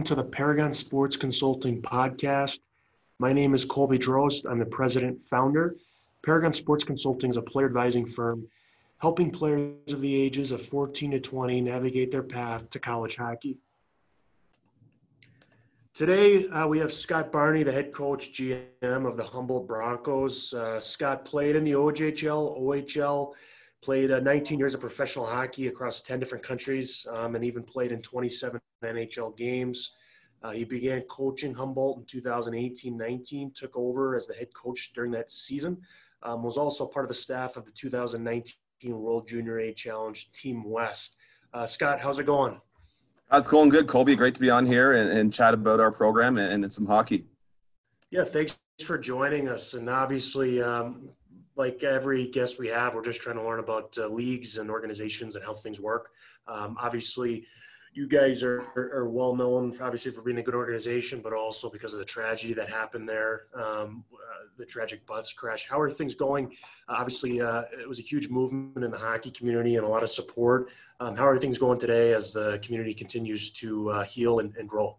Welcome to the Paragon Sports Consulting Podcast. My name is Colby Drost. I'm the president founder. Paragon Sports Consulting is a player advising firm helping players of the ages of 14 to 20 navigate their path to college hockey. Today, uh, we have Scott Barney, the head coach GM of the Humboldt Broncos. Uh, Scott played in the OJHL, OHL, played uh, 19 years of professional hockey across 10 different countries, um, and even played in 27 NHL games. Uh, he began coaching Humboldt in 2018 19, took over as the head coach during that season, um, was also part of the staff of the 2019 World Junior A Challenge Team West. Uh, Scott, how's it going? How's it going? Good, Colby. Great to be on here and, and chat about our program and, and, some hockey. Yeah, thanks for joining us. And obviously, um, like every guest we have, we're just trying to learn about uh, leagues and organizations and how things work. Um, obviously, you guys are, are, well known, for, obviously, for being a good organization, but also because of the tragedy that happened there, um, uh, the tragic bus crash. How are things going? Uh, obviously, uh, it was a huge movement in the hockey community and a lot of support. Um, how are things going today as the community continues to uh, heal and, and grow?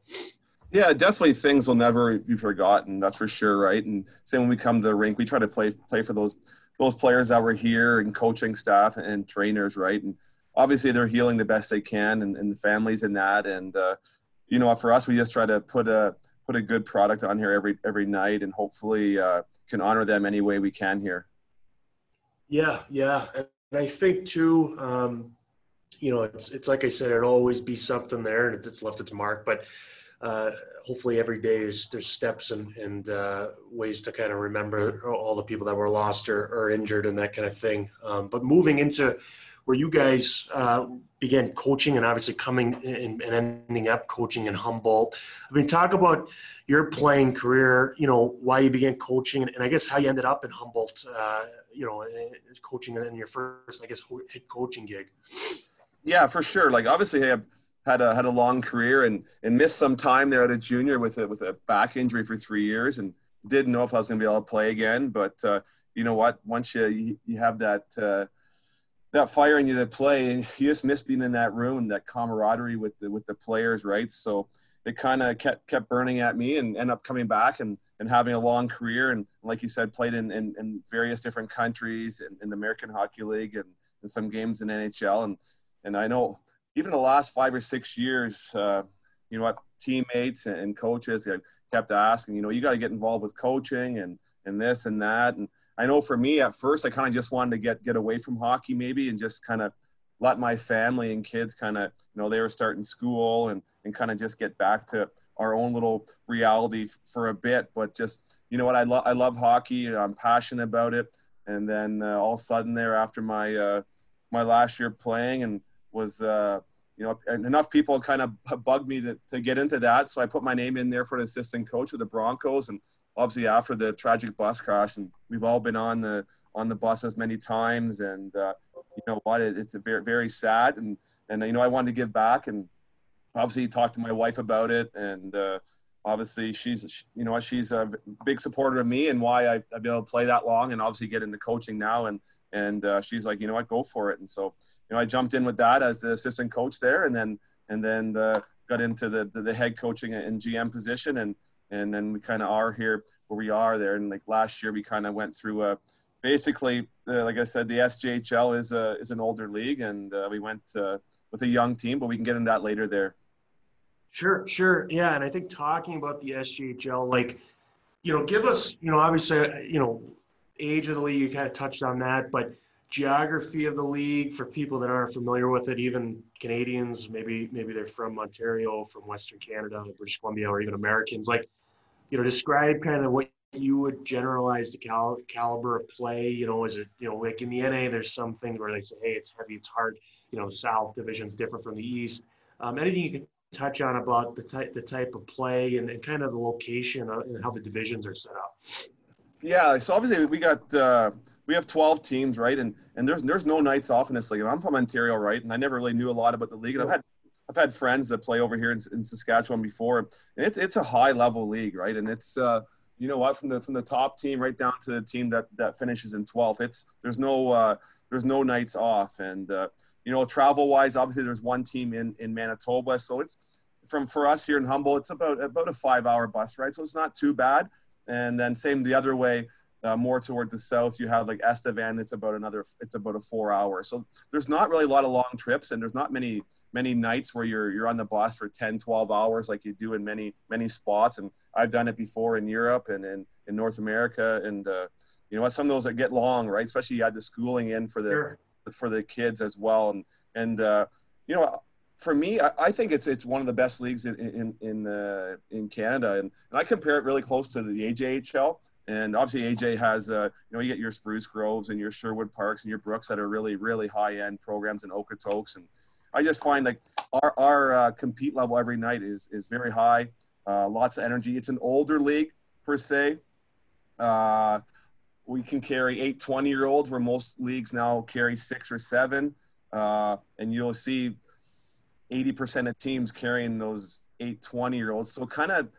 Yeah, definitely things will never be forgotten. That's for sure, right? And same when we come to the rink, we try to play play for those those players that were here and coaching staff and trainers, right? And obviously they're healing the best they can and, and the families in that. And uh, you know for us we just try to put a put a good product on here every every night and hopefully uh, can honor them any way we can here. Yeah yeah. And i think too um, you know it's it's like i said it'll always be something there and it's, it's left its mark but uh, hopefully every day is there's steps and, and uh, ways to kind of remember all the people that were lost or, or injured and that kind of thing. Um, but moving into where you guys uh, began coaching and obviously coming and, ending up coaching in Humboldt. I mean, talk about your playing career, you know, why you began coaching and, and I guess how you ended up in Humboldt, uh, you know, coaching in your first, I guess, head coaching gig. Yeah, for sure. Like obviously I had a, had a long career and, and missed some time there at a junior with a, with a back injury for three years and didn't know if I was going to be able to play again. But uh, you know what, once you, you have that, uh, that fire in you to play. You just miss being in that room, that camaraderie with the with the players, right? So it kind of kept kept burning at me, and end up coming back and and having a long career. And like you said, played in in, in various different countries, in, in, the American Hockey League, and, and some games in NHL. And and I know even the last five or six years, uh, you know what, teammates and coaches kept asking, you know, you got to get involved with coaching and and this and that and I know for me at first, I kind of just wanted to get get away from hockey maybe and just kind of let my family and kids kind of you know they were starting school and and kind of just get back to our own little reality for a bit. But just you know what, I love I love hockey. I'm passionate about it. And then uh, all of a sudden, there after my uh, my last year playing and was uh, you know enough people kind of bugged me to, to get into that, so I put my name in there for an assistant coach of the Broncos and obviously after the tragic bus crash, and we've all been on the on the buses many times, and uh, you know what, it's a very very sad, and and you know I wanted to give back, and obviously talked to my wife about it, and uh, obviously she's you know she's a big supporter of me and why I, I've been able to play that long, and obviously get into coaching now, and and uh, she's like, you know what, go for it, and so you know I jumped in with that as the assistant coach there, and then and then uh, got into the, the, the head coaching and GM position, and and then we kind of are here where we are there. And like last year, we kind of went through a basically, uh, like I said, the SJHL is a is an older league, and uh, we went uh, with a young team, but we can get into that later there. Sure, sure, yeah, and I think talking about the SJHL, like, you know, give us, you know, obviously, uh, you know, age of the league, you kind of touched on that, but geography of the league for people that aren't familiar with it, even Canadians, maybe maybe they're from Ontario, from Western Canada, British Columbia, or even Americans, like you know, describe kind of what you would generalize the cal- caliber of play. You know, is it, you know, like in the NA, there's some things where they say, hey, it's heavy, it's hard. You know, South division's different from the East. Um, anything you can touch on about the type, the type of play and, and kind of the location and how the divisions are set up? Yeah, so obviously we got uh, we have 12 teams, right? And and there's there's no nights off in this league. And I'm from Ontario, right? And I never really knew a lot about the league. And I've had I've had friends that play over here in, in Saskatchewan before, and it's it's a high level league, right? And it's uh, you know what from the from the top team right down to the team that that finishes in 12th. It's there's no uh, there's no nights off, and uh, you know travel wise, obviously there's one team in in Manitoba, so it's from for us here in Humboldt, it's about about a five hour bus ride, so it's not too bad. And then same the other way, uh, more toward the south, you have like Estevan. It's about another. It's about a four hour. So there's not really a lot of long trips, and there's not many many nights where you're you're on the bus for 10, 12 hours like you do in many many spots. And I've done it before in Europe and in in North America. And uh, you know some of those that get long, right? Especially you had the schooling in for the sure. for the kids as well. And and uh, you know for me, I, I, think it's it's one of the best leagues in in in, uh, in Canada, and, and I compare it really close to the AJHL. And obviously, AJ has uh, you know you get your Spruce Groves and your Sherwood Parks and your Brooks that are really really high end programs and Okotoks, and I just find like our our uh, compete level every night is is very high, uh, lots of energy. It's an older league per se. Uh, we can carry eight 20 year olds where most leagues now carry six or seven, uh, and you'll see 80% of teams carrying those eight 20 year olds. So kind of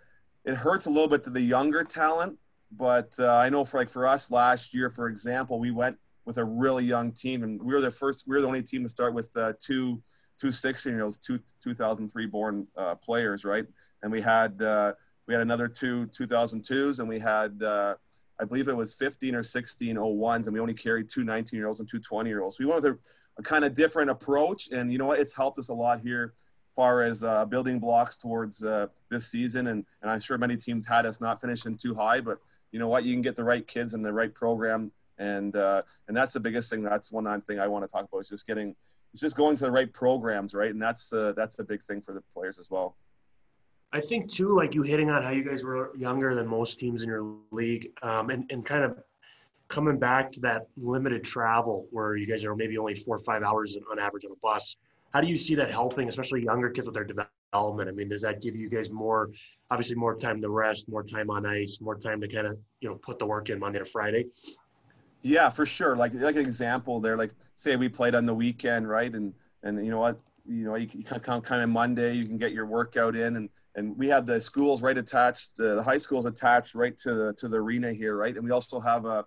it hurts a little bit to the younger talent. But uh, I know for like for us last year, for example, we went with a really young team, and we were the first. We were the only team to start with uh, two two 16 year olds, two 2003 born uh, players, right? And we had uh, we had another two 2002s, and we had uh, I believe it was 15 or 16 01s, and we only carried two 19 year olds and two 20 year olds. So we went with a a kind of different approach. And you know what? It's helped us a lot here far as uh, building blocks towards uh, this season. And, and I'm sure many teams had us not finishing too high, but you know what? You can get the right kids in the right program. And, uh, and that's the biggest thing. That's one thing I want to talk about is just getting, it's just going to the right programs, right? And that's, uh, that's a big thing for the players as well. I think too, like you hitting on how you guys were younger than most teams in your league, um, and, and kind of coming back to that limited travel where you guys are maybe only four or five hours on average on a bus, how do you see that helping, especially younger kids with their development? I mean, does that give you guys more, obviously more time to rest, more time on ice, more time to kind of, you know, put the work in Monday to Friday? Yeah, for sure. Like, like an example there, like say we played on the weekend, right? And, and you know what, you know, you can come kind of Monday, you can get your workout in and, and we have the schools right attached, the, the high schools attached right to the, to the arena here, right? And we also have a,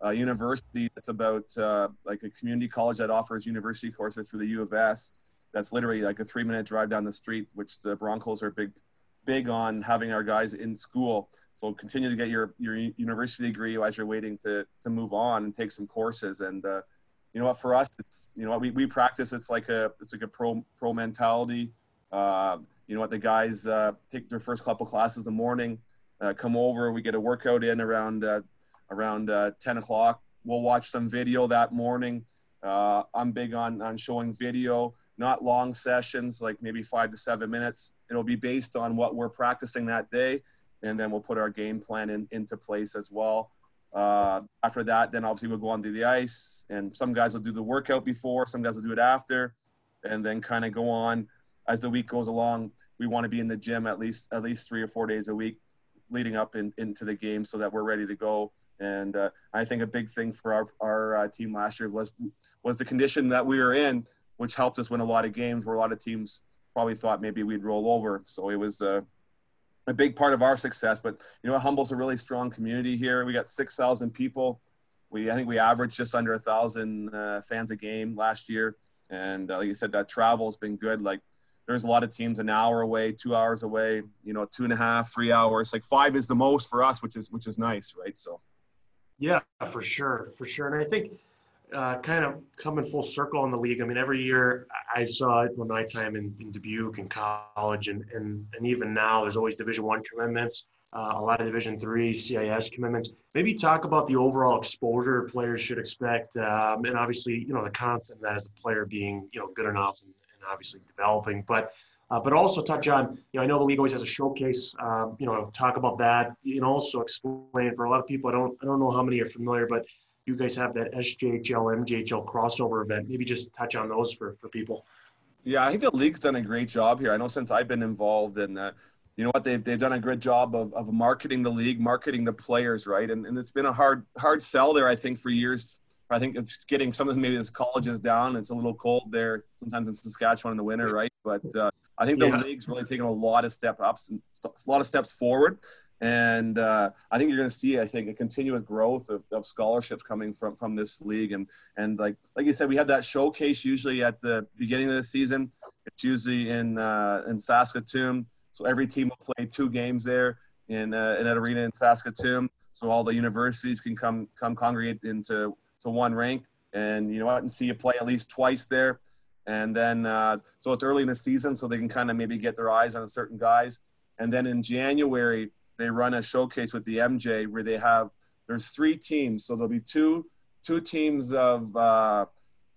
a university that's about uh, like a community college that offers university courses through the U of S. That's literally like a three minute drive down the street, which the Broncos are big, big on having our guys in school. So continue to get your, your university degree as you're waiting to, to move on and take some courses. And, uh, you know what, for us, it's, you know what, we, we practice, it's like a, it's like a pro, pro mentality. Uh, you know what, the guys uh, take their first couple classes in the morning, uh, come over, we get a workout in around uh, around uh, 10 o'clock. We'll watch some video that morning. I'm big on, on showing video, not long sessions, like maybe five to seven minutes. It'll be based on what we're practicing that day, and then we'll put our game plan in, into place as well. Uh, after that, then obviously we'll go onto the ice, and some guys will do the workout before, some guys will do it after, and then kind of go on as the week goes along. We want to be in the gym at least at least three or four days a week leading up in, into the game so that we're ready to go and uh, I think a big thing for our, our uh, team last year was was the condition that we were in, which helped us win a lot of games where a lot of teams probably thought maybe we'd roll over. So it was uh, a big part of our success. But you know, Humboldt's a really strong community here. We got six thousand people. We I think we averaged just under a thousand uh, fans a game last year. And uh, like you said, that travel's been good. Like there's a lot of teams an hour away, two hours away, you know, two and a half, three hours. Like five is the most for us, which is which is nice, right? So. Yeah, for sure, for sure. And I think uh, kind of coming full circle in the league. I mean, every year I saw it when my time in, in Dubuque and college, and, and and even now, there's always Division One commitments, uh, a lot of Division Three CIS commitments. Maybe talk about the overall exposure players should expect, um, and obviously, you know, the constant that as a player being, you know, good enough and, and obviously developing, but uh, but also touch on, you know, I know the league always has a showcase. Um, you know, talk about that. You know, also explain for a lot of people. I don't, I don't know how many are familiar, but you guys have that SJHL MJHL crossover event. Maybe just touch on those for for people. Yeah, I think the league's done a great job here. I know since I've been involved in that, you know what they've they've done a good job of, of marketing the league, marketing the players, right? And and it's been a hard hard sell there, I think, for years. I think it's getting some of maybe as colleges down. It's a little cold there sometimes in Saskatchewan in the winter, right? But uh, I think the yeah. league's really taken a lot of step ups and a lot of steps forward. And uh, I think you're going to see, I think, a continuous growth of, of, scholarships coming from, from this league. And and like like you said, we have that showcase usually at the beginning of the season. It's usually in uh, in Saskatoon. So every team will play two games there in uh, in that arena in Saskatoon. So all the universities can come come congregate into to one rink, and you know what, and see you play at least twice there. And then uh, so it's early in the season, so they can kind of maybe get their eyes on certain guys. And then in January they run a showcase with the MJ where they have there's three teams, so there'll be two two teams of uh,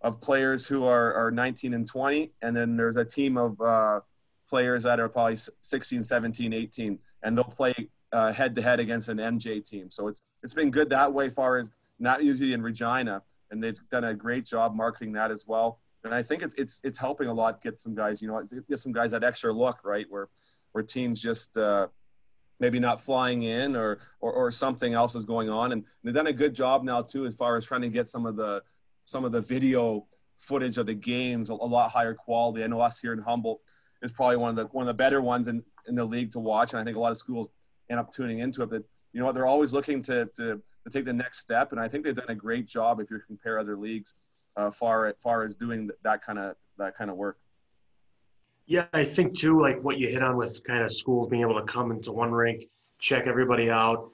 of players who are, are 19 and 20, and then there's a team of uh, players that are probably 16, 17, 18, and they'll play head to head against an MJ team. So it's it's been good that way, far as not usually in Regina, and they've done a great job marketing that as well. And I think it's it's it's helping a lot get some guys, you know, get some guys that extra look right? Where where teams just uh, maybe not flying in or, or, or something else is going on. And they've done a good job now too, as far as trying to get some of the, some of the video footage of the games a, a lot higher quality. I know us here in Humboldt is probably one of the, one of the better ones in, in the league to watch. And I think a lot of schools end up tuning into it, but you know what, they're always looking to, to, to take the next step. And I think they've done a great job if you compare other leagues uh, far, far as doing that kind of, that kind of work. Yeah, I think too, like what you hit on with kind of schools being able to come into one rink, check everybody out,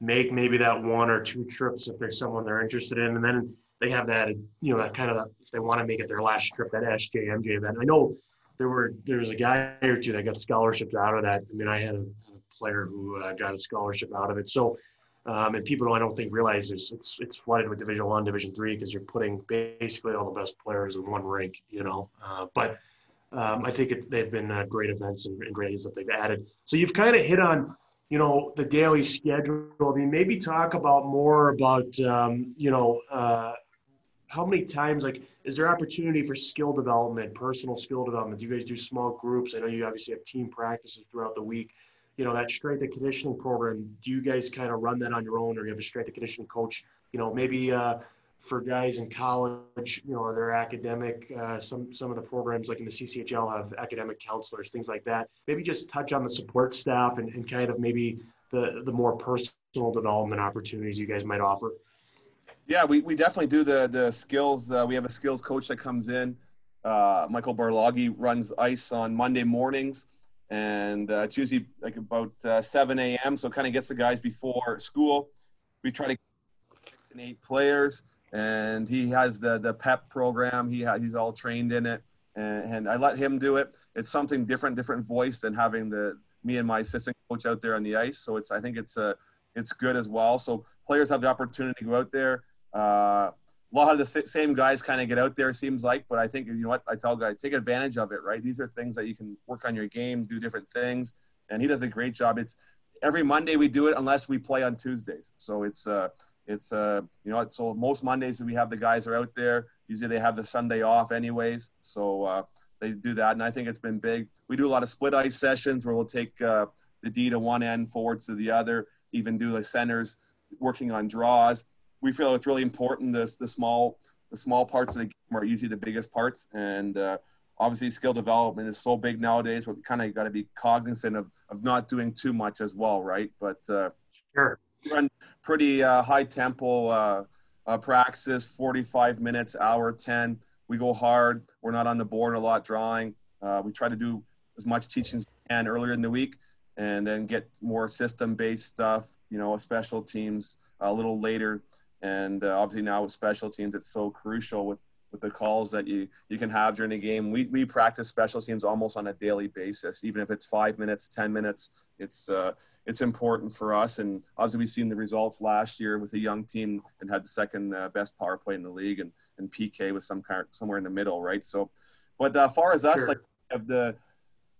make maybe that one or two trips if there's someone they're interested in, and then they have that, you know, that kind of if they want to make it their last trip, that SJMJ event. I know there were there was a guy or two that got scholarships out of that. I mean, I had a, a player who uh, got a scholarship out of it. So, um, and people I don't think realize this, it's it's flooded with Division One, Division Three because you're putting basically all the best players in one rink, you know. Uh, but um, I think it, they've been uh, great events and, and great things that they've added. So you've kind of hit on, you know, the daily schedule. I mean, maybe talk about more about, um, you know, uh, how many times, like, is there opportunity for skill development, personal skill development? Do you guys do small groups? I know you obviously have team practices throughout the week. You know, that strength and conditioning program, do you guys kind of run that on your own or you have a strength and conditioning coach? You know, maybe, uh, for guys in college, you know, their academic, uh, some some of the programs like in the CCHL have academic counselors, things like that. Maybe just touch on the support staff and, and kind of maybe the the more personal development opportunities you guys might offer. Yeah, we, we definitely do the the skills. Uh, we have a skills coach that comes in. Uh, Michael Barloghi runs ice on Monday mornings, and uh, it's usually like about uh, 7 a.m. So it kind of gets the guys before school. We try to six and eight players and he has the the pep program. He ha- he's all trained in it. And, and, i let him do it. It's something different different voice than having the me and my assistant coach out there on the ice. So it's i think it's a uh, it's good as well. So players have the opportunity to go out there. Uh, a lot of the same guys kind of get out there seems like. But i think you know what i tell guys take advantage of it right? These are things that you can work on your game do different things. And he does a great job. It's every monday we do it unless we play on tuesdays. So it's uh it's uh you know so most Mondays we have the guys are out there. Usually they have the Sunday off anyways, so uh, they do that, and I think it's been big. We do a lot of split ice sessions where we'll take uh, the D to one end, forwards to the other, even do the centers working on draws. We feel it's really important. The the small the small parts of the game are usually the biggest parts, and uh, obviously skill development is so big nowadays. We kind of got to be cognizant of of not doing too much as well, right? But uh, sure run pretty uh, high tempo uh, uh, practices, 45 minutes, hour 10. We go hard. We're not on the board a lot drawing. Uh, we try to do as much teaching as we can earlier in the week and then get more system based stuff, you know, special teams a little later. And uh, obviously now with special teams, it's so crucial with, with the calls that you, you can have during the game. We, we practice special teams almost on a daily basis, even if it's five minutes, 10 minutes, it's, uh, it's important for us. And obviously, we've seen the results last year with a young team and had the second uh, best power play in the league, and, and PK was some kind of, somewhere in the middle, right? So, but uh, far as us, sure. like of the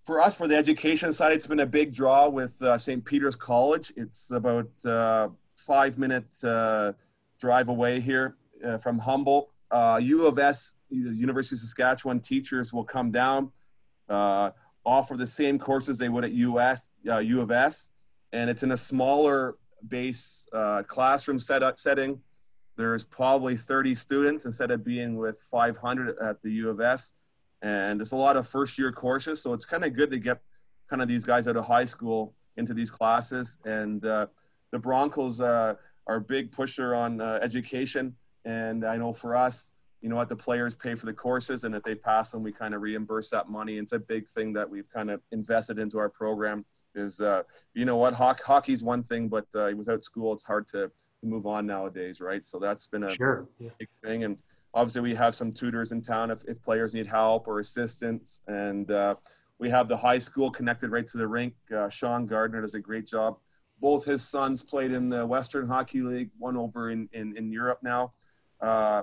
for us for the education side, it's been a big draw with uh, St. Peter's College. It's about uh, five minute uh, drive away here uh, from Humboldt. U of S, University of Saskatchewan teachers will come down, offer the same courses they would at US, U of S and it's in a smaller base uh, classroom set setting. There's probably 30 students instead of being with 500 at the U of S. And it's a lot of first year courses. So it's kind of good to get kind of these guys out of high school into these classes. And uh, the Broncos uh, are a big pusher on uh, education. And I know for us, you know what the players pay for the courses and if they pass them we kind of reimburse that money. It's a big thing that we've kind of invested into our program is uh, you know what Ho- hockey's one thing but uh, without school it's hard to move on nowadays right? So that's been a sure. big thing. And obviously we have some tutors in town if, if players need help or assistance. And uh, we have the high school connected right to the rink. Uh, sean gardner does a great job. Both his sons played in the western hockey league one over in, in, in europe now uh,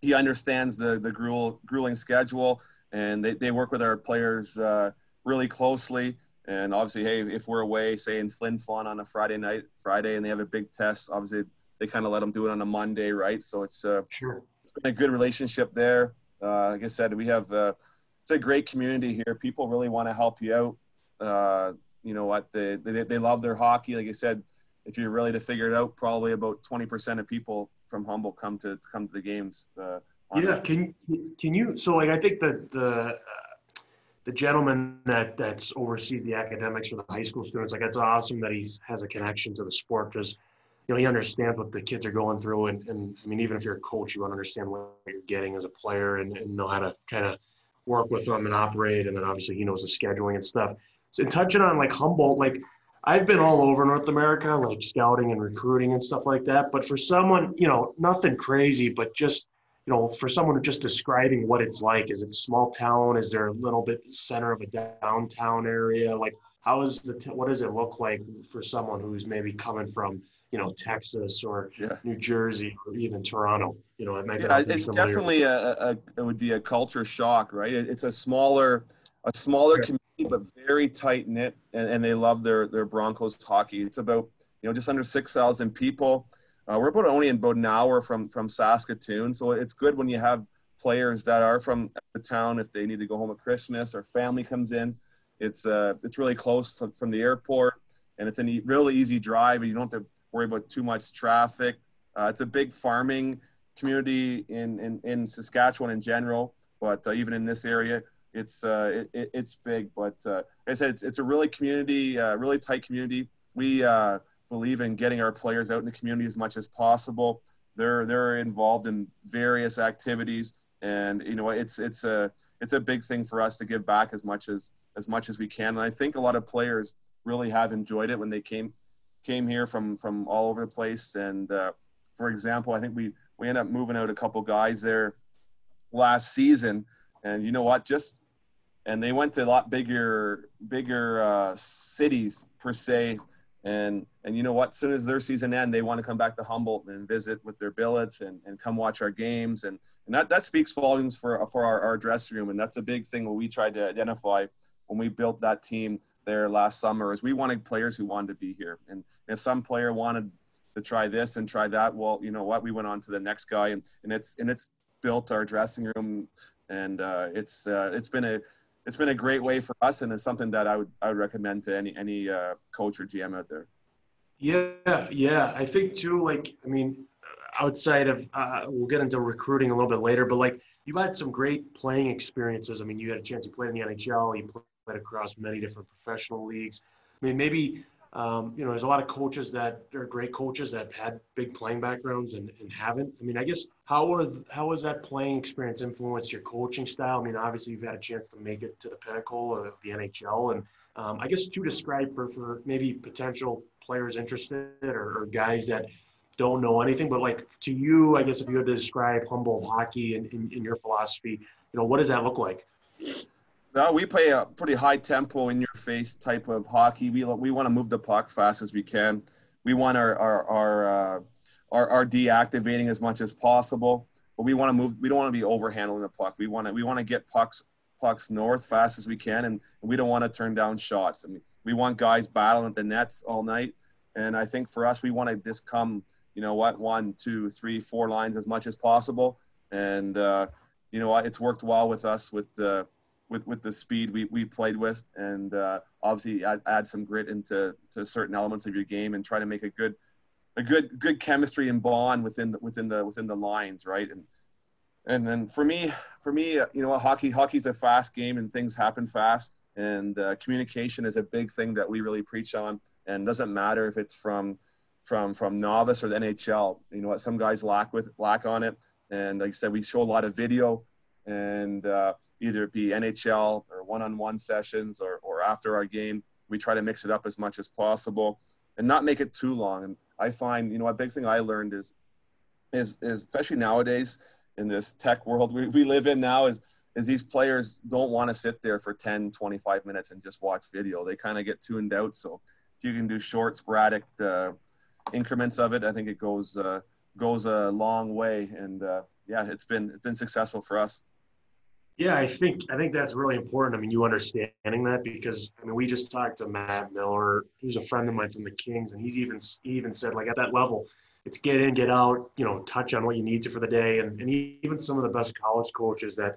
he understands the the gruel, grueling schedule, and they, they work with our players uh, really closely. And obviously, hey, if we're away, say in Flin Flon on a Friday night, Friday, and they have a big test, obviously they kind of let them do it on a Monday, right? So it's, uh, Sure. it's been a good relationship there. Uh, like I said, we have uh, it's a great community here. People really want to help you out. Uh, you know what? They, they they love their hockey. Like I said, if you're really to figure it out, probably about 20% of people from Humboldt come to come to the games. Uh, Yeah, can can you? So like, I think that the uh, the gentleman that that's oversees the academics for the high school students, like that's awesome that he has a connection to the sport because you know he understands what the kids are going through, and and I mean even if you're a coach, you want to understand what you're getting as a player and, and know how to kind of work with them and operate, and then obviously he knows the scheduling and stuff. So and touching on like Humboldt, like I've been all over North America, like scouting and recruiting and stuff like that. But for someone, you know, nothing crazy, but just, you know, for someone just describing what it's like, is it small town? Is there a little bit center of a downtown area? Like, how is the, t- what does it look like for someone who's maybe coming from, you know, Texas or Yeah. New Jersey or even Toronto? You know, it might Yeah, it's definitely a, a, it would be a culture shock, right? It's a smaller, a smaller Sure. community, but very tight knit, and, and they love their their Broncos hockey. It's about you know just under six thousand people. Uh, we're about only in about an hour from from Saskatoon, so it's good when you have players that are from the town if they need to go home at Christmas or family comes in. It's uh it's really close from, from the airport, and it's a e- really easy drive, and you don't have to worry about too much traffic. Uh, it's a big farming community in, in, in Saskatchewan in general, but uh, even in this area, it's uh, it, it's big. But uh, like I said, it's, it's a really community, uh, really tight community. We uh, believe in getting our players out in the community as much as possible. They're they're involved in various activities, and you know it's it's a it's a big thing for us to give back as much as as much as we can. And I think a lot of players really have enjoyed it when they came came here from from all over the place. And uh, for example, I think we we ended up moving out a couple guys there last season, and you know what? Just and they went to a lot bigger bigger uh, cities per se. And and you know what? As soon as their season end, they want to come back to Humboldt and visit with their billets and, and come watch our games. And and that, that speaks volumes for for our, our dressing room. And that's a big thing what we tried to identify when we built that team there last summer is we wanted players who wanted to be here. And if some player wanted to try this and try that, well, you know what? We went on to the next guy, and, and it's and it's built our dressing room, and uh, it's uh, it's been a it's been a great way for us, and it's something that I would I would recommend to any any uh, coach or GM out there. Yeah, yeah. I think too, like, I mean, outside of, uh, we'll get into recruiting a little bit later, but like, you've had some great playing experiences. I mean, you had a chance, you played in the NHL, you played across many different professional leagues. I mean, maybe, um, you know, there's a lot of coaches that are great coaches that had big playing backgrounds and, and haven't. I mean, I guess how are how has that playing experience influenced your coaching style? I mean, obviously you've had a chance to make it to the pinnacle of the NHL, and um, I guess to describe for for maybe potential players interested or, or guys that don't know anything, but like to you, I guess if you had to describe Humboldt hockey in, in your philosophy, you know, what does that look like? No, we play a pretty high tempo, in your face type of hockey. We we want to move the puck fast as we can. We want our our our uh, our, our deactivating as much as possible, but we want to move. We don't want to be overhandling the puck. We want to we want to get pucks pucks north fast as we can, and, we don't want to turn down shots. I mean, we want guys battling at the nets all night, and I think for us, we want to just come, you know what, one, two, three, four lines as much as possible, and uh, you know it's worked well with us with. Uh, with with the speed we, we played with, and uh, obviously add, add some grit into to certain elements of your game, and try to make a good a good good chemistry and bond within the, within the within the lines, right? And and then for me, for me, uh, you know, hockey hockey's a fast game, and things happen fast, and uh, communication is a big thing that we really preach on, and doesn't matter if it's from from from novice or the NHL. You know what? Some guys lack with lack on it. And like I said, we show a lot of video, and uh, either it be NHL or one-on-one sessions or, or after our game, we try to mix it up as much as possible and not make it too long. And I find, you know, a big thing I learned is, is, is especially nowadays in this tech world we, we live in now is, is these players don't want to sit there for 10, 25 minutes and just watch video. They kind of get tuned out. So if you can do short, sporadic uh, increments of it, I think it goes, uh, goes a long way. And uh, yeah, it's been, it's been successful for us. Yeah, I think I think that's really important. I mean, you understanding that because I mean, we just talked to Matt Miller, who's a friend of mine from the Kings, and he's even he even said like at that level, it's get in, get out, you know, touch on what you need to for the day, and and even some of the best college coaches that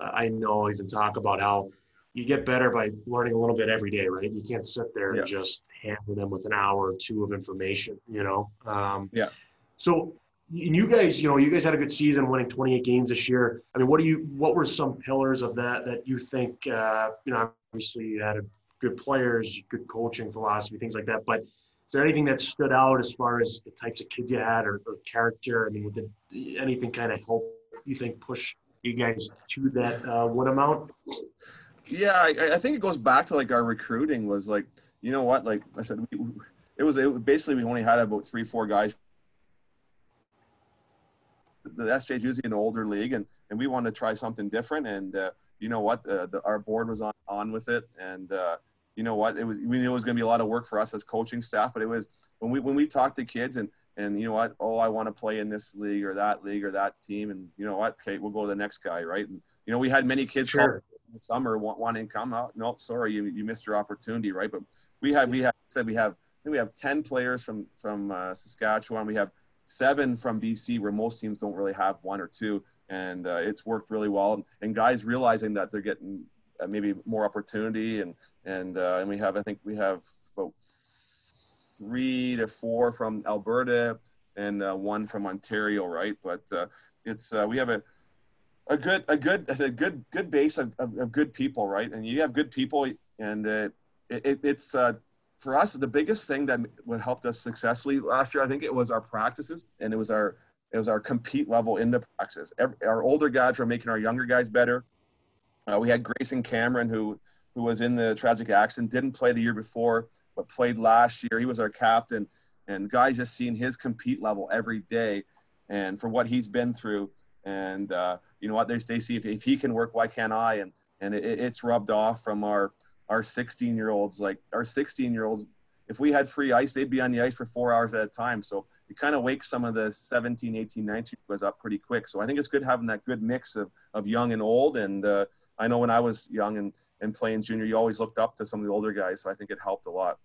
uh, I know even talk about how you get better by learning a little bit every day, right? You can't sit there yeah. and just hammer them with an hour or two of information, you know. Um, yeah. So and you guys, you know, you guys had a good season, winning 28 games this year. I mean, what do you, what were some pillars of that that you think, uh, you know, obviously you had good players, good coaching philosophy, things like that. But is there anything that stood out as far as the types of kids you had or, or character? I mean, did anything kind of help you think push you guys to that uh, win amount? Yeah, I, I think it goes back to like our recruiting was like, you know what, like I said, we, it was it, basically we only had about three, four guys the SJ is usually an older league, and, and we wanted to try something different. And uh, you know what, uh, the, our board was on, on with it, and uh, you know what, it was we knew it was going to be a lot of work for us as coaching staff, but it was when we when we talked to kids and and you know what, oh, I want to play in this league or that league or that team, and you know what, okay, we'll go to the next guy, right? And you know, we had many kids sure. in the summer want, wanting to come out. No, sorry, you you missed your opportunity, right? But we have we have said we have we have ten players from from uh, Saskatchewan. We have seven from BC, where most teams don't really have one or two, and uh, it's worked really well. And guys realizing that they're getting uh, maybe more opportunity, and and uh, and we have I think we have about three to four from Alberta and uh, one from Ontario, right? But uh, it's uh, we have a a good a good a good good base of, of, of, good people, right? And you have good people, and it, it, it's for us, the biggest thing that helped us successfully last year, I think it was our practices and it was our it was our compete level in the practice. Our older guys were making our younger guys better. Uh, we had Grayson Cameron, who who was in the tragic accident, didn't play the year before, but played last year. He was our captain, and guys just seeing his compete level every day, and for what he's been through, and uh, you know what they, they see if, if he can work, why can't I? And and it, it's rubbed off from our our 16 year olds like our 16 year olds if we had free ice they'd be on the ice for four hours at a time. So it kind of wakes some of the 17 18 19 guys up pretty quick. So i think it's good having that good mix of, of young and old. And uh, i know when i was young and, and playing junior you always looked up to some of the older guys. So i think it helped a lot.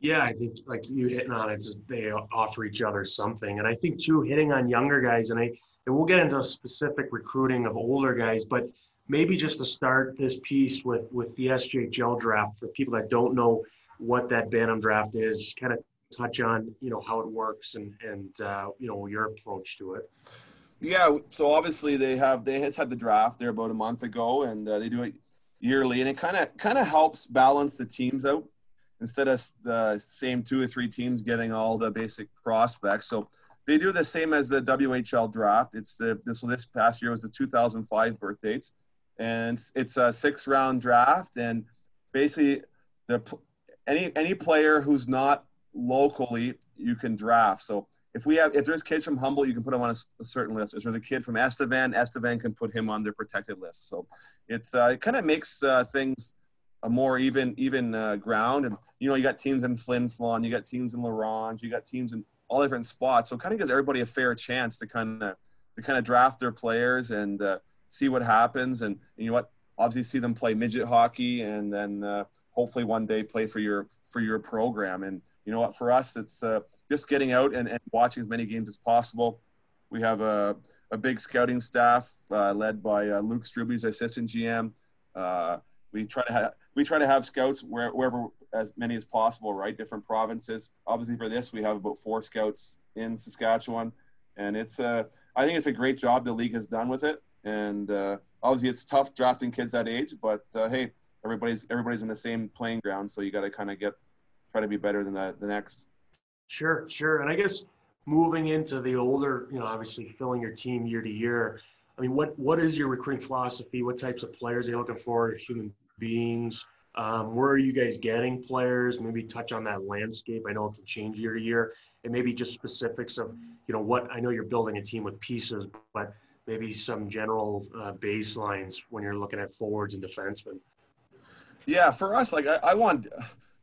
Yeah i think like you hitting on it they offer each other something. And i think too hitting on younger guys and i and we'll get into specific recruiting of older guys but maybe just to start this piece with with the SJHL draft for people that don't know what that Bantam draft is, kind of touch on you know how it works and and uh, you know your approach to it. Yeah, so obviously they have they has had the draft there about a month ago, and uh, they do it yearly, and it kind of kind of helps balance the teams out instead of the same two or three teams getting all the basic prospects. So they do the same as the WHL draft. It's the this this past year was the 2005 birth dates and it's a six round draft and basically the any any player who's not locally you can draft. So if we have if there's kids from Humboldt you can put them on a, a certain list. If there's a kid from estevan estevan can put him on their protected list. So it's uh, it kind of makes uh, things a more even even uh, ground. And you know you got teams in flin flon you got teams in la ronge you got teams in all different spots. So it kind of gives everybody a fair chance to kind of to kind of draft their players. And uh, see what happens, and, and you know what? Obviously, see them play midget hockey, and then uh, hopefully one day play for your for your program. And you know what? For us, it's uh, just getting out and, and watching as many games as possible. We have a, a big scouting staff uh, led by uh, Luke Struby's assistant GM. Uh, we try to have we try to have scouts where, wherever as many as possible, right? Different provinces. Obviously, for this, we have about four scouts in Saskatchewan, and it's a uh, I think it's a great job the league has done with it. And uh, obviously, it's tough drafting kids that age, but uh, hey, everybody's everybody's in the same playing ground, so you got to kind of get try to be better than the, the next. Sure, sure. And I guess moving into the older, you know, obviously filling your team year to year. I mean, what what is your recruiting philosophy? What types of players are you looking for? Human beings. Um, where are you guys getting players? Maybe touch on that landscape. I know it can change year to year, and maybe just specifics of you know what I know you're building a team with pieces, but maybe some general uh, baselines when you're looking at forwards and defensemen. Yeah, for us, like I, I want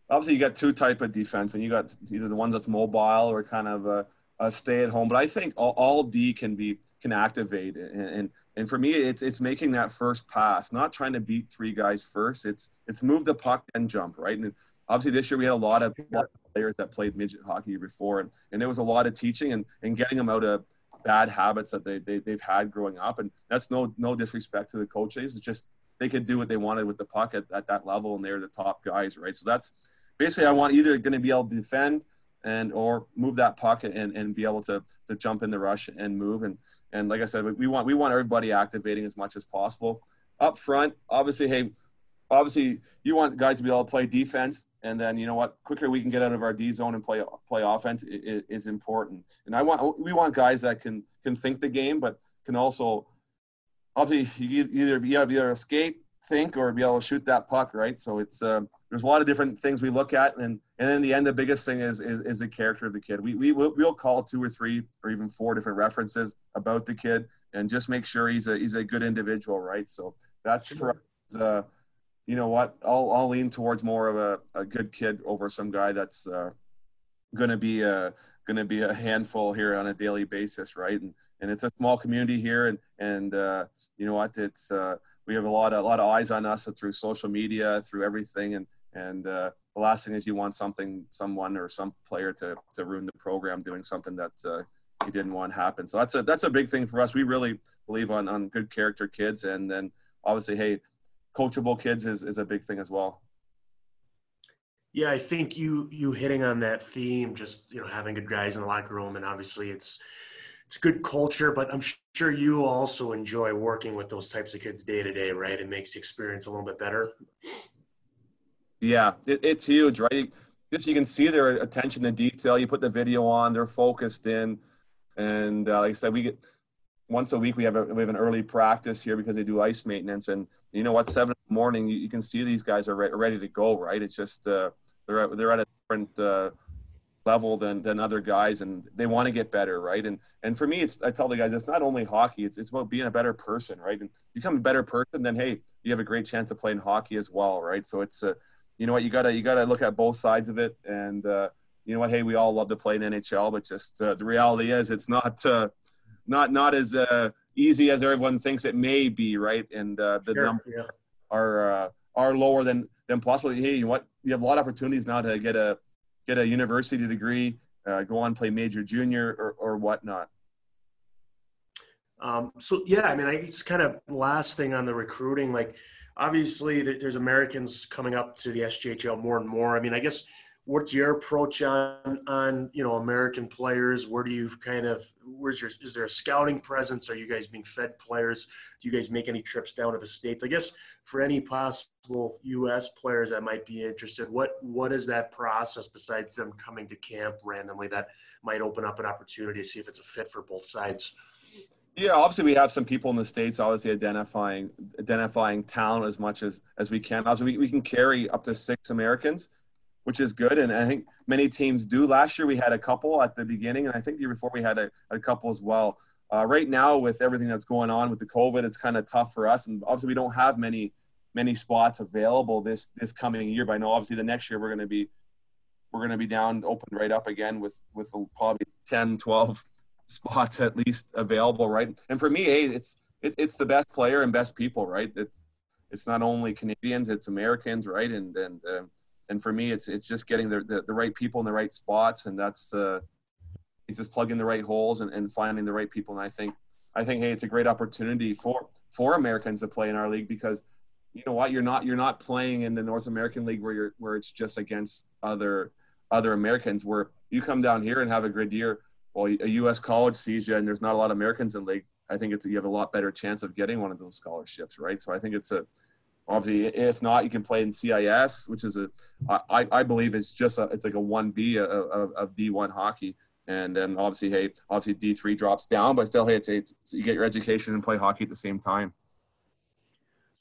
obviously you got two type of defense when you got either the ones that's mobile or kind of a, a stay at home. But I think all, all, D can be can activate and, and and for me it's it's making that first pass, not trying to beat three guys first. It's it's move the puck and jump right. And obviously this year we had a lot of players that played midget hockey before, and, and there was a lot of teaching and, and getting them out of bad habits that they, they they've had growing up. And that's no no disrespect to the coaches. It's just they could do what they wanted with the puck at, at that level, and they're the top guys, right? So that's basically I want either going to be able to defend and or move that puck and, and be able to to jump in the rush and move and and like I said we want we want everybody activating as much as possible up front obviously hey obviously you want guys to be able to play defense and then you know what quicker we can get out of our D zone and play play offense is, is important. And I want we want guys that can can think the game but can also obviously you either be able to skate think or be able to shoot that puck right? So it's uh, there's a lot of different things we look at and and in the end the biggest thing is is, is the character of the kid. We, we will we'll call two or three or even four different references about the kid and just make sure he's a he's a good individual right? So that's for us, uh, you know what I'll, I'll lean towards more of a, a good kid over some guy that's uh, gonna be a gonna be a handful here on a daily basis right and and it's a small community here and and uh, you know what it's uh, we have a lot of a lot of eyes on us through social media through everything and and uh, the last thing is you want something, someone or some player to to ruin the program doing something that uh, you didn't want happen. So that's a that's a big thing for us. We really believe on on good character kids, and then obviously, hey, coachable kids is is a big thing as well. Yeah, I think you you hitting on that theme, just you know, having good guys in the locker room, and obviously it's it's good culture, but I'm sure you also enjoy working with those types of kids day to day, right? It makes the experience a little bit better. Yeah, it, it's huge, right? Just you can see their attention to detail. You put the video on, they're focused in, and uh, like I said, we get once a week we have a, we have an early practice here because they do ice maintenance, and you know what, seven in the morning, you, you can see these guys are re- ready to go, right? It's just uh, they're at, they're at a different uh, level than than other guys, and they want to get better, right? And and for me, it's I tell the guys it's not only hockey; it's it's about being a better person, right? And become a better person, then hey, you have a great chance of playing hockey as well, right? So it's a you know what you gotta you gotta look at both sides of it and uh, you know what hey we all love to play in nhl but just uh, the reality is it's not uh, not not as uh, easy as everyone thinks it may be right and uh, the sure, numbers yeah. are uh, are lower than than possible hey you know what you have a lot of opportunities now to get a get a university degree go on play major junior or, or whatnot um, so yeah i mean i guess kind of last thing on the recruiting like obviously there's Americans coming up to the SJHL more and more. I mean, I guess what's your approach on on you know American players? Where do you kind of where's your is there a scouting presence? Are you guys being fed players? Do you guys make any trips down to the states? I guess for any possible U.S. players that might be interested, what what is that process besides them coming to camp randomly that might open up an opportunity to see if it's a fit for both sides? Yeah, obviously we have some people in the states obviously identifying identifying talent as much as as we can. Obviously, we, we can carry up to six Americans, which is good, and I think many teams do. Last year we had a couple at the beginning, and I think the year before we had a, a couple as well. Uh, right now, with everything that's going on with the COVID, it's kind of tough for us, and obviously we don't have many many spots available this this coming year. But I know obviously the next year we're going to be we're going to be down open right up again with with probably 10 12 spots at least available, right? And for me, hey, it's it, it's the best player and best people, right? It's it's not only Canadians, it's Americans, right? And and uh, and for me, it's it's just getting the, the, the right people in the right spots, and that's uh, it's just plugging the right holes and, and finding the right people. And I think I think hey, it's a great opportunity for for Americans to play in our league because you know what, you're not you're not playing in the North American League where you're where it's just against other other Americans. Where you come down here and have a good year well, a U.S. college sees you, and there's not a lot of Americans in league. I think it's you have a lot better chance of getting one of those scholarships, right? So I think it's a obviously if not, you can play in CIS, which is a I, I believe it's just a, it's like a one B of, of D one hockey, And then obviously, hey, obviously D three drops down, but still, hey, it's, it's you get your education and play hockey at the same time.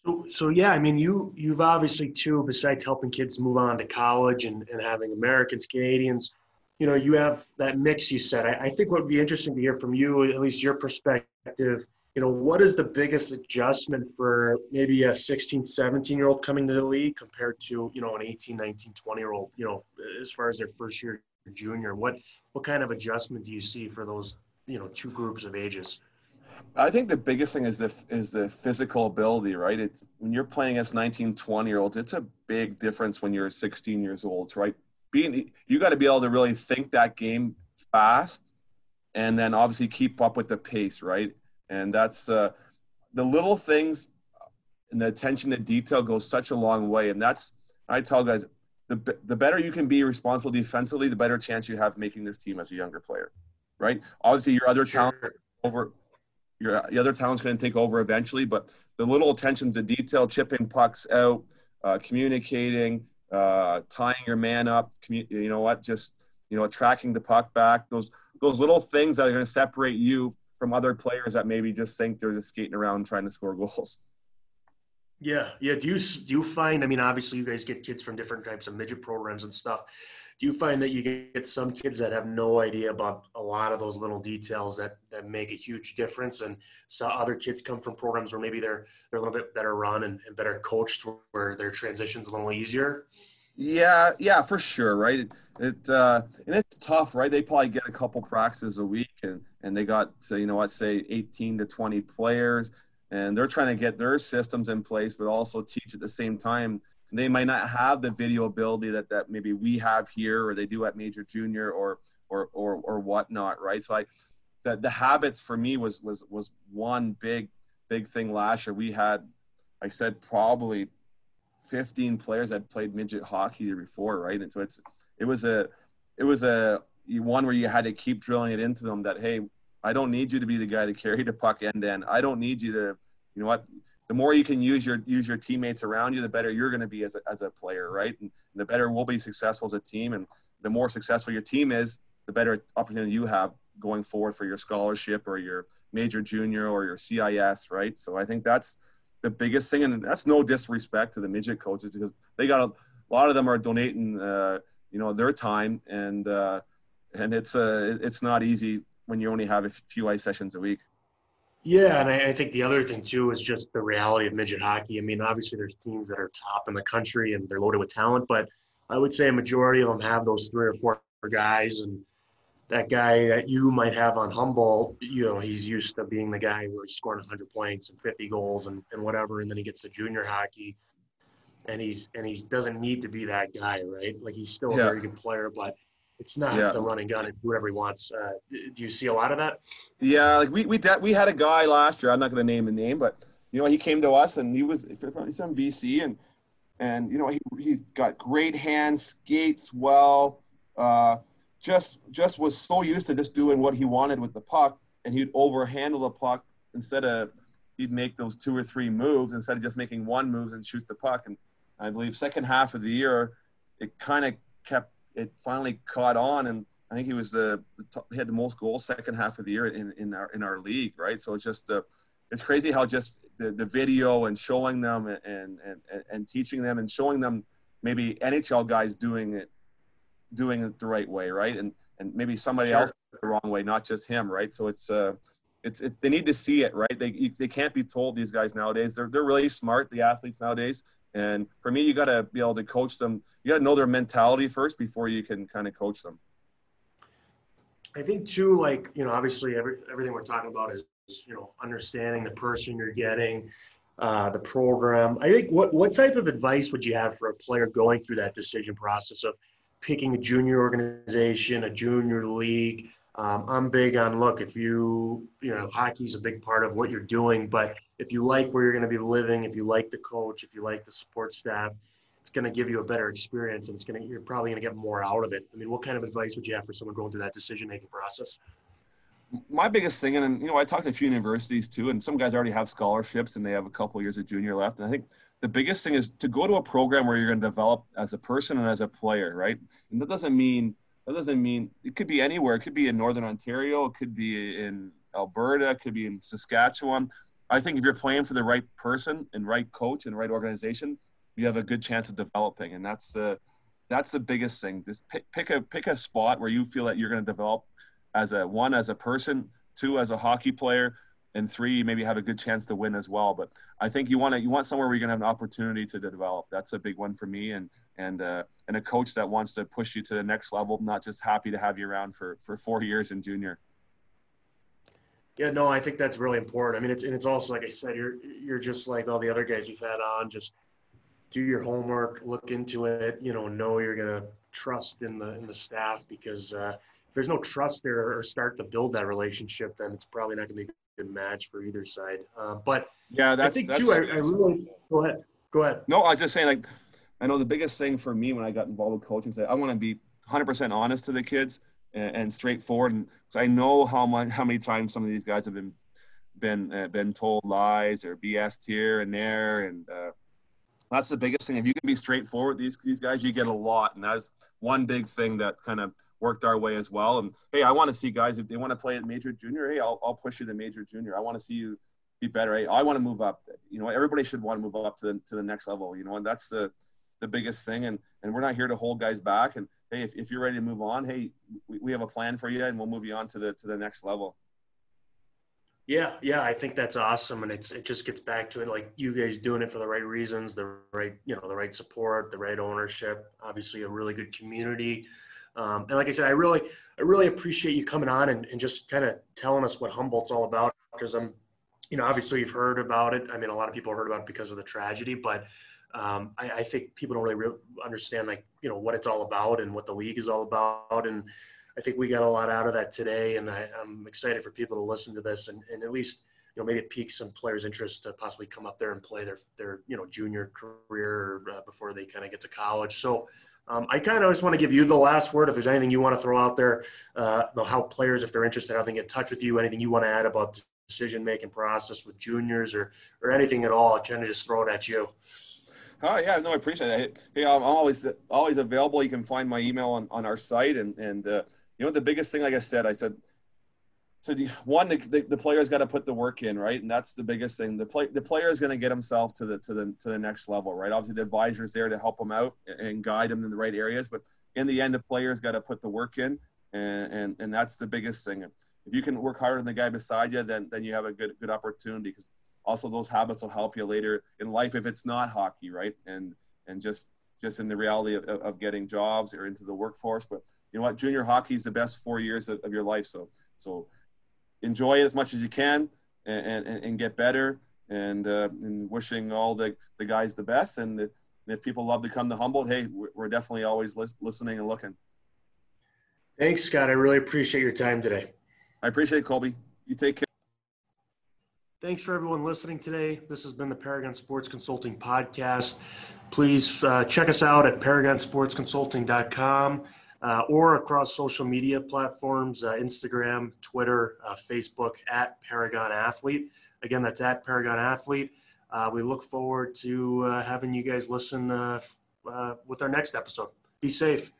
So, so yeah, I mean, you you've obviously too, besides helping kids move on to college and, and having Americans, Canadians, you know, you have that mix. You said. I, I think what would be interesting to hear from you, at least your perspective. You know, what is the biggest adjustment for maybe a 16, 17 year old coming to the league compared to you know an 18, 19, 20 year old? You know, as far as their first year junior, what what kind of adjustment do you see for those you know two groups of ages? I think the biggest thing is the is the physical ability, right? It's when you're playing as 19, 20 year olds, it's a big difference when you're 16 years old, right? Being you got to be able to really think that game fast, and then obviously keep up with the pace, right? And that's uh, the little things and the attention to detail goes such a long way. And that's I tell guys the the better you can be responsible defensively, the better chance you have making this team as a younger player, right? Obviously, your other sure. talent over your the other talent's going to take over eventually, but the little attention to detail, chipping pucks out, uh, communicating, uh, tying your man up, commu- you know what, just you know, tracking the puck back. Those those little things that are going to separate you from other players that maybe just think they're just skating around trying to score goals. Yeah, yeah. Do you do you find? I mean, obviously, you guys get kids from different types of midget programs and stuff do you find that you get some kids that have no idea about a lot of those little details that that make a huge difference and so other kids come from programs where maybe they're they're a little bit better run and, and better coached where their transitions a little easier yeah yeah for sure right it, it uh and it's tough right they probably get a couple practices a week and and they got you know let's say 18 to 20 players and they're trying to get their systems in place but also teach at the same time. They might not have the video ability that, that maybe we have here or they do at major junior or or or, or whatnot right? So i the, the habits for me was was was one big big thing last year. We had i said probably 15 players that played midget hockey before right? And so it's it was a it was a one where you had to keep drilling it into them that hey i don't need you to be the guy to carry the puck end end i don't need you to you know what the more you can use your use your teammates around you, the better you're going to be as a, as a player, right? And the better we'll be successful as a team. And the more successful your team is, the better opportunity you have going forward for your scholarship or your major junior or your CIS, right? So I think that's the biggest thing, and that's no disrespect to the midget coaches because they got a, a lot of them are donating, uh, you know, their time, and uh, and it's uh, it's not easy when you only have a few ice sessions a week. Yeah, and I, I, think the other thing too is just the reality of midget hockey. I mean, obviously there's teams that are top in the country and they're loaded with talent, but I would say a majority of them have those three or four guys. And that guy that you might have on Humboldt, you know, he's used to being the guy where he's scoring 100 points and 50 goals and, and whatever, and then he gets to junior hockey, and he's and he doesn't need to be that guy, right? Like he's still a yeah. very good player, but it's not yeah. the running gun and do whatever he wants. Uh, do you see a lot of that? Yeah, like we we we had a guy last year. I'm not going to name the name, but you know he came to us and he was from BC and and you know he he got great hands, skates well. Uh, just just was so used to just doing what he wanted with the puck, and he'd overhandle the puck instead of he'd make those two or three moves instead of just making one move and shoot the puck. And I believe second half of the year, it kind of kept it finally caught on, and I think he was the, the top, he had the most goals second half of the year in, in our in our league, right? So it's just uh, it's crazy how just the, the video and showing them and, and and teaching them and showing them maybe NHL guys doing it doing it the right way, right? And and maybe somebody sure. else the wrong way, not just him, right? So it's uh it's, it's they need to see it, right? They they can't be told these guys nowadays. They're they're really smart, the athletes nowadays. And for me, you got to be able to coach them. You got to know their mentality first before you can kind of coach them. I think too, like you know, obviously every, everything we're talking about is you know understanding the person you're getting, uh, the program. I think what what type of advice would you have for a player going through that decision process of picking a junior organization, a junior league? Um, I'm big on look if you you know hockey's a big part of what you're doing, but if you like where you're going to be living, if you like the coach, if you like the support staff, it's going to give you a better experience, and it's going to you're probably going to get more out of it. I mean, what kind of advice would you have for someone going through that decision making process? My biggest thing, and you know, I talked to a few universities too, and some guys already have scholarships and they have a couple years of junior left. And I think the biggest thing is to go to a program where you're going to develop as a person and as a player, right? And that doesn't mean that doesn't mean it could be anywhere. It could be in Northern Ontario. It could be in Alberta. It could be in Saskatchewan. I think if you're playing for the right person and right coach and right organization, you have a good chance of developing. And that's the that's the biggest thing. Just pick, pick a pick a spot where you feel that you're going to develop as a one as a person, two as a hockey player, and three maybe have a good chance to win as well. But I think you want to you want somewhere where you're going to have an opportunity to develop. That's a big one for me, and and uh, and a coach that wants to push you to the next level, not just happy to have you around for for four years in junior. Yeah, no, I think that's really important. I mean, it's and it's also like I said, you're you're just like all the other guys you've had on. Just do your homework, look into it. You know, know you're gonna trust in the in the staff because uh, if there's no trust there or start to build that relationship, then it's probably not gonna be a good match for either side. Uh, but yeah, that's, I think too. I, I really go ahead. Go ahead. No, I was just saying like I know the biggest thing for me when I got involved with coaching is that I want to be 100% honest to the kids and, and straightforward. And so I know how much, how many times some of these guys have been been uh, been told lies or BS here and there, and uh, that's the biggest thing. If you can be straightforward, these these guys, you get a lot, and that's one big thing that kind of worked our way as well. And hey, I want to see guys if they want to play at major junior. Hey, I'll I'll push you to major junior. I want to see you be better. Hey, I want to move up. You know, everybody should want to move up to the to the next level. You know, and that's the the biggest thing. And and we're not here to hold guys back. And hey, if, if you're ready to move on, hey, we, we have a plan for you, and we'll move you on to the to the next level. Yeah, yeah, I think that's awesome, and it's it just gets back to it like you guys doing it for the right reasons, the right you know the right support, the right ownership, obviously a really good community, um, and like I said, I really I really appreciate you coming on and, and just kind of telling us what Humboldt's all about because I'm, you know, obviously you've heard about it. I mean, a lot of people heard about it because of the tragedy, but um, I, I, think people don't really re- understand like you know what it's all about and what the league is all about and I think we got a lot out of that today and I, am excited for people to listen to this and, and at least you know maybe it piques some players interest to possibly come up there and play their their you know junior career uh, before they kind of get to college so um, I kind of just want to give you the last word if there's anything you want to throw out there uh, how players if they're interested how they get in touch with you anything you want to add about decision making process with juniors or or anything at all I kind of just throw it at you. Oh yeah, no, I appreciate it. Hey, I'm always always available. You can find my email on, on our site, and and uh, you know the biggest thing, like I said, I said, so the, one the, the, player's got to put the work in, right? And that's the biggest thing. The play the player is going to get himself to the to the to the next level, right? Obviously, the advisor's there to help him out and guide him in the right areas, but in the end, the player's got to put the work in, and, and and that's the biggest thing. If you can work harder than the guy beside you, then then you have a good good opportunity because also those habits will help you later in life if it's not hockey right and and just just in the reality of, of getting jobs or into the workforce but you know what junior hockey is the best four years of, of your life so so enjoy it as much as you can and and, and get better. And uh, and wishing all the the guys the best. And if, if people love to come to humboldt hey we're definitely always listening and looking. Thanks scott. I really appreciate your time today. I appreciate it colby. You take care. Thanks for everyone listening today. This has been the Paragon Sports Consulting Podcast. Please uh, check us out at paragonsportsconsulting.com uh, or across social media platforms uh, Instagram, Twitter, uh, Facebook at Paragon Athlete. Again, that's at Paragon Athlete. Uh, we look forward to uh, having you guys listen with our next episode. Be safe.